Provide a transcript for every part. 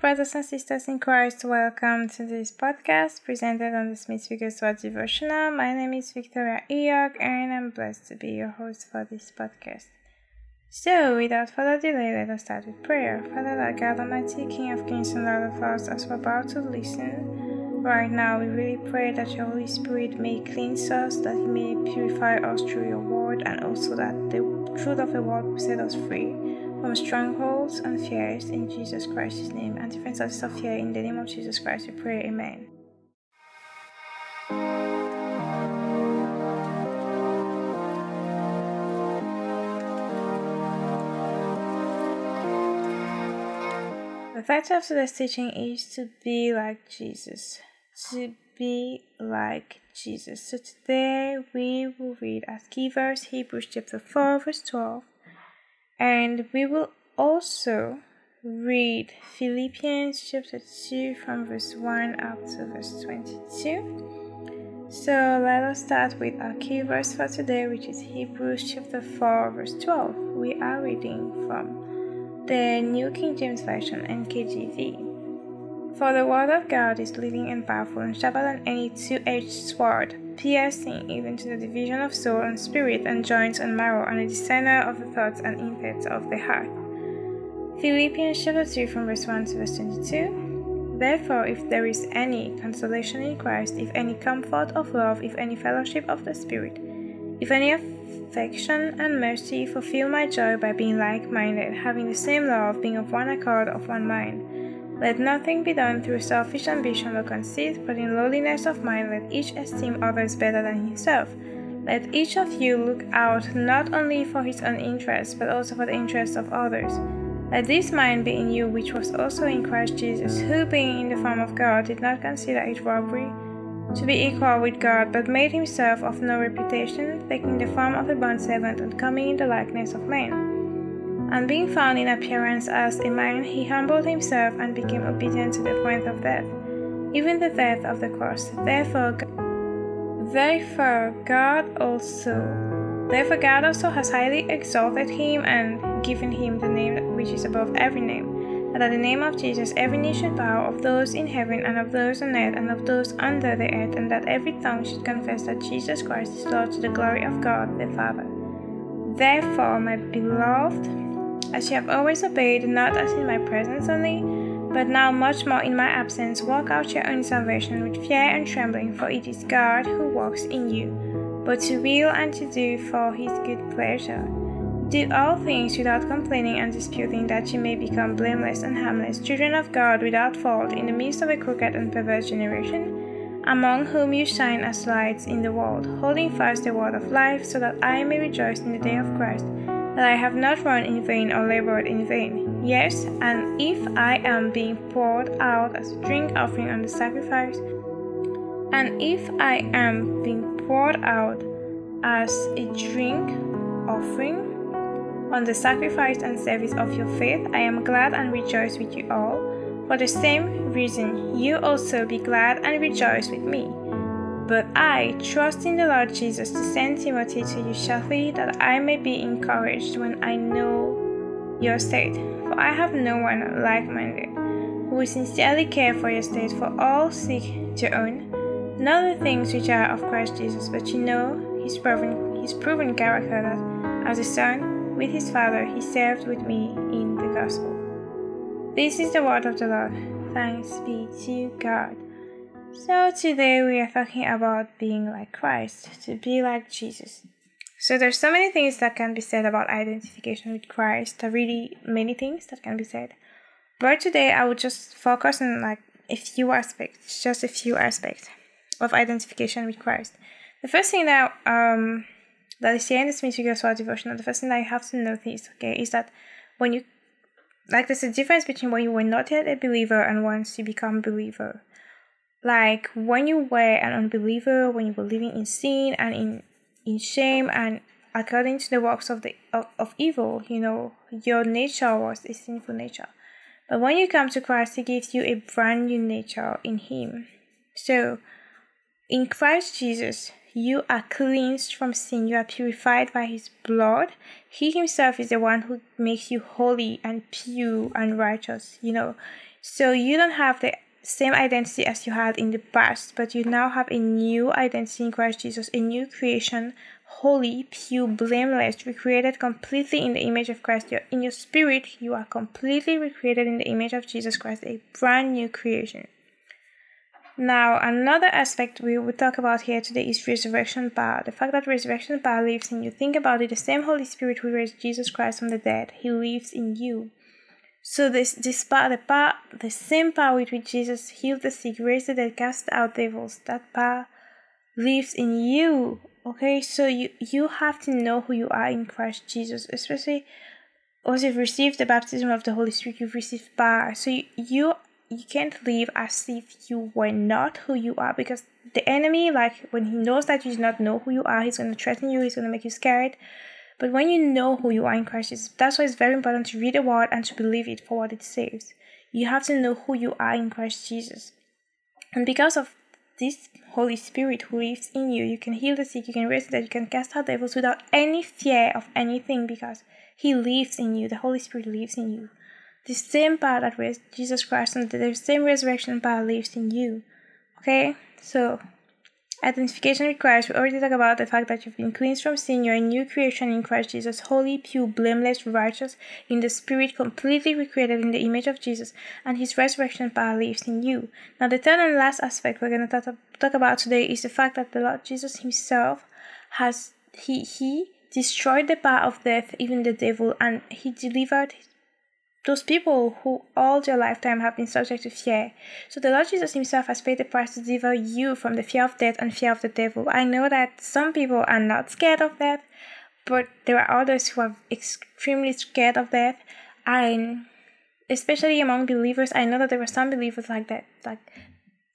Brothers and sisters in Christ. Welcome to this podcast presented on the Smith Wigglesworth devotional. My name is Victoria Eyog, and I'm blessed to be your host for this podcast. So, without further delay, let us start with prayer. Father, Lord God Almighty, King of Kings and Lord of Lords, as we're about to listen, right now we really pray that your Holy Spirit may cleanse us, that He may purify us through your word, and also that the truth of the word will set us free from strongholds and fears in Jesus Christ's name and different sources of fear in the name of Jesus Christ we pray amen The title of today's teaching is to be like Jesus. To be like Jesus. So today we will read as key verse Hebrews chapter 4 verse 12 and we will also read Philippians chapter 2 from verse 1 up to verse 22. So let us start with our key verse for today, which is Hebrews chapter 4, verse 12. We are reading from the New King James Version NKJV. For the word of God is living and powerful and sharper than any two edged sword piercing even to the division of soul and spirit and joints and marrow, and a discerner of the thoughts and intents of the heart. Philippians chapter 2 from verse 1 to verse 22. Therefore, if there is any consolation in Christ, if any comfort of love, if any fellowship of the Spirit, if any affection and mercy, fulfill my joy by being like minded, having the same love, being of one accord, of one mind. Let nothing be done through selfish ambition or conceit, but in lowliness of mind let each esteem others better than himself. Let each of you look out not only for his own interest, but also for the interests of others. Let this mind be in you, which was also in Christ Jesus, who, being in the form of God, did not consider it robbery to be equal with God, but made himself of no reputation, taking the form of a bondservant and coming in the likeness of men and being found in appearance as a man, he humbled himself and became obedient to the point of death, even the death of the cross. Therefore, therefore God also, therefore God also has highly exalted him and given him the name which is above every name, that at the name of Jesus every knee should bow of those in heaven and of those on earth and of those under the earth, and that every tongue should confess that Jesus Christ is Lord to the glory of God the Father. Therefore, my beloved, as you have always obeyed, not as in my presence only, but now much more in my absence, walk out your own salvation with fear and trembling, for it is God who works in you, both to will and to do for his good pleasure. Do all things without complaining and disputing, that you may become blameless and harmless, children of God without fault, in the midst of a crooked and perverse generation, among whom you shine as lights in the world, holding fast the word of life, so that I may rejoice in the day of Christ that I have not run in vain or labored in vain. Yes, and if I am being poured out as a drink offering on the sacrifice, and if I am being poured out as a drink offering on the sacrifice and service of your faith, I am glad and rejoice with you all. For the same reason, you also be glad and rejoice with me. But I trust in the Lord Jesus to send Timothy to you shortly, that I may be encouraged when I know your state. For I have no one like minded who will sincerely care for your state, for all seek to own not the things which are of Christ Jesus, but you know his proven his proven character that as a son with his father he served with me in the gospel. This is the word of the Lord. Thanks be to God. So today we are talking about being like Christ, to be like Jesus. So there's so many things that can be said about identification with Christ, there are really many things that can be said. But today I would just focus on like a few aspects, just a few aspects of identification with Christ. The first thing that um that is here in the Smith Wigglesworth devotional, the first thing that you have to notice, okay, is that when you like there's a difference between when you were not yet a believer and once you become a believer like when you were an unbeliever when you were living in sin and in in shame and according to the works of the of, of evil you know your nature was a sinful nature but when you come to christ he gives you a brand new nature in him so in christ jesus You are cleansed from sin. You are purified by his blood. He himself is the one who makes you holy and pure and righteous, you know. So you don't have the same identity as you had in the past, but you now have a new identity in Christ Jesus, a new creation, holy, pure, blameless, recreated completely in the image of Christ. You're, in your spirit, you are completely recreated in the image of Jesus Christ, a brand new creation. Now, another aspect we will talk about here today is resurrection power. The fact that resurrection power lives in you. Think about it. The same Holy Spirit who raised Jesus Christ from the dead, He lives in you. So this this the power, the same power with which Jesus healed the sick, raised the dead, cast out devils, that power lives in you. Okay, so you you have to know who you are in Christ Jesus, especially once you've received the baptism of the Holy Spirit, you've received power. So you, you you can't live as if you were not who you are because the enemy, like when he knows that you do not know who you are, he's to threaten you, he's to make you scared. But when you know who you are in Christ Jesus, that's why it's very important to read the word and to believe it for what it says. You have to know who you are in Christ Jesus. And because of this Holy Spirit who lives in you, you can heal the sick, you can raise the dead, you can cast out devils without any fear of anything because He lives in you. The Holy Spirit lives in you. The same power that raised Jesus Christ and the same resurrection power lives in you. Okay? So, identification requires we already talked about the fact that you've been cleansed from sin, you're a new creation in Christ Jesus, holy, pure, blameless, righteous, in the Spirit, completely recreated in the image of Jesus, and His resurrection power lives in you. Now, the third and last aspect we're going to talk, about today is the fact that the Lord Jesus Himself has, He, He destroyed the power of death, even the devil, and He delivered those people who all their lifetime have been subject to fear. So the Lord Jesus Himself has paid the price to deliver you from the fear of death and fear of the devil. I know that some people are not scared of death, but there are others who are extremely scared of death. And especially among believers, I know that there are some believers like that, like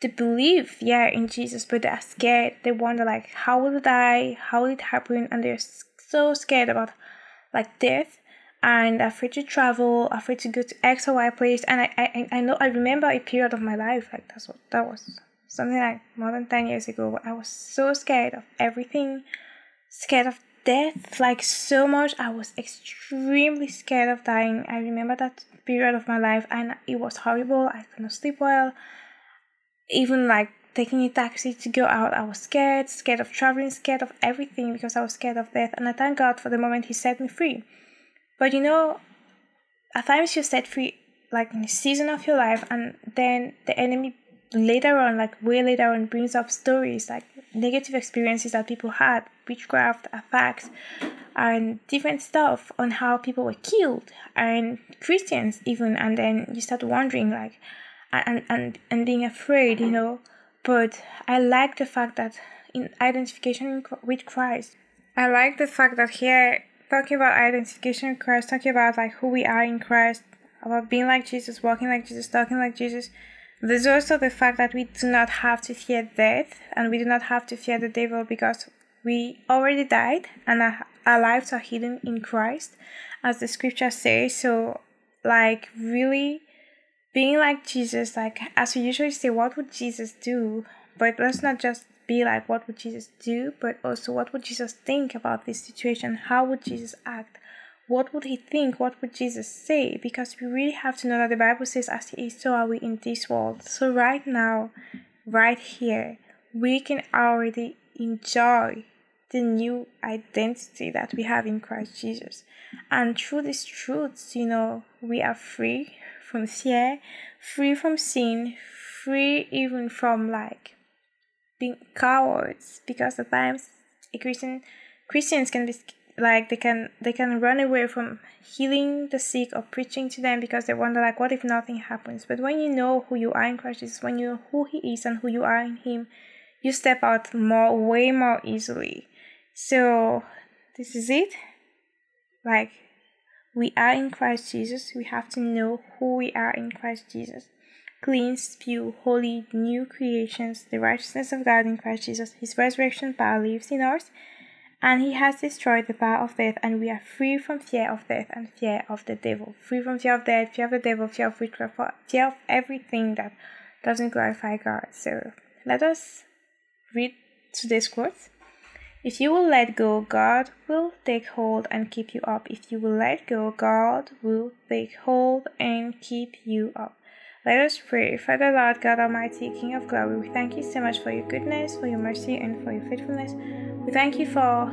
they believe, yeah, in Jesus, but they are scared. They wonder, like, how will it die? How will it happen? And they're so scared about, like, death and afraid to travel, afraid to go to X or Y place. And I, I, I know I remember a period of my life like that's what that was something like more than ten years ago. I was so scared of everything, scared of death, like so much. I was extremely scared of dying. I remember that period of my life, and it was horrible. I couldn't sleep well. Even like taking a taxi to go out, I was scared, scared of traveling, scared of everything because I was scared of death. And I thank God for the moment He set me free. But you know, at times you're set free, like in a season of your life, and then the enemy later on, like way later on, brings up stories like negative experiences that people had, witchcraft, attacks, and different stuff on how people were killed, and Christians even, and then you start wondering, like, and and and being afraid, you know. But I like the fact that in identification with Christ, I like the fact that here talking about identification in Christ, talking about like who we are in Christ, about being like Jesus, walking like Jesus, talking like Jesus. There's also the fact that we do not have to fear death and we do not have to fear the devil because we already died and our, our lives are hidden in Christ, as the scripture says. So, like, really being like Jesus, like, as we usually say, what would Jesus do? But let's not just be like what would Jesus do, but also what would Jesus think about this situation? How would Jesus act? What would he think? What would Jesus say? Because we really have to know that the Bible says, as he is, so are we in this world. So, right now, right here, we can already enjoy the new identity that we have in Christ Jesus. And through these truths, you know, we are free from fear, free from sin, free even from like being cowards because at times a Christian Christians can be like they can they can run away from healing the sick or preaching to them because they wonder like what if nothing happens? But when you know who you are in christ jesus when you know who he is and who you are in him you step out more way more easily. So this is it. Like we are in christ jesus. We have to know who we are in christ jesus clean, pure, holy, new creations, the righteousness of God in Christ Jesus. His resurrection power lives in us, and He has destroyed the power of death, and we are free from fear of death and fear of the devil. Free from fear of death, fear of the devil, fear of witchcraft, fear of everything that doesn't glorify God. So let us read today's quote. If you will let go, God will take hold and keep you up. If you will let go, God will take hold and keep you up. Let us pray. Father Lord God Almighty, King of glory, we thank you so much for your goodness, for your mercy, and for your faithfulness. We thank you for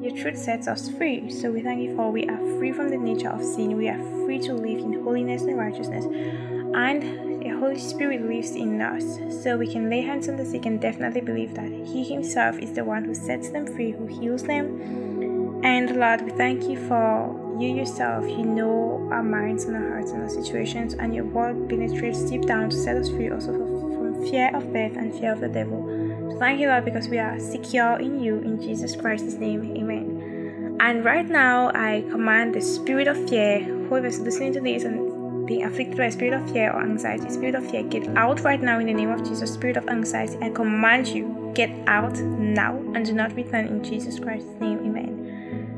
your truth sets us free. So we thank you for we are free from the nature of sin. We are free to live in holiness and righteousness. And the Holy Spirit lives in us. So we can lay hands on the sick and definitely believe that He Himself is the one who sets them free, who heals them. And Lord, we thank you for you yourself, you know our minds and our hearts and our situations, and your word penetrates deep down to set us free also from fear of death and fear of the devil. So thank you, Lord, because we are secure in you. In Jesus Christ's name, amen. And right now, I command the spirit of fear, whoever is listening to this and being afflicted by a spirit of fear or anxiety, spirit of fear, get out right now in the name of Jesus. Spirit of anxiety, I command you, get out now and do not return in Jesus Christ's name, amen.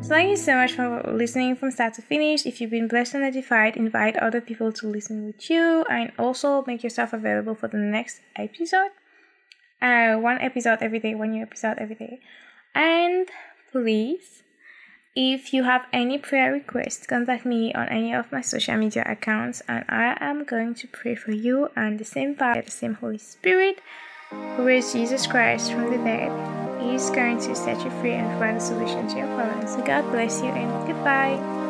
So thank you so much for listening from start to finish. If you've been blessed and edified, invite other people to listen with you and also make yourself available for the next episode. Uh, one episode every day, one new episode every day. And please, if you have any prayer requests, contact me on any of my social media accounts and I am going to pray for you and the same power, the same Holy Spirit who raised Jesus Christ from the dead He's going to set you free and find a solution to your problems. So God bless you and goodbye.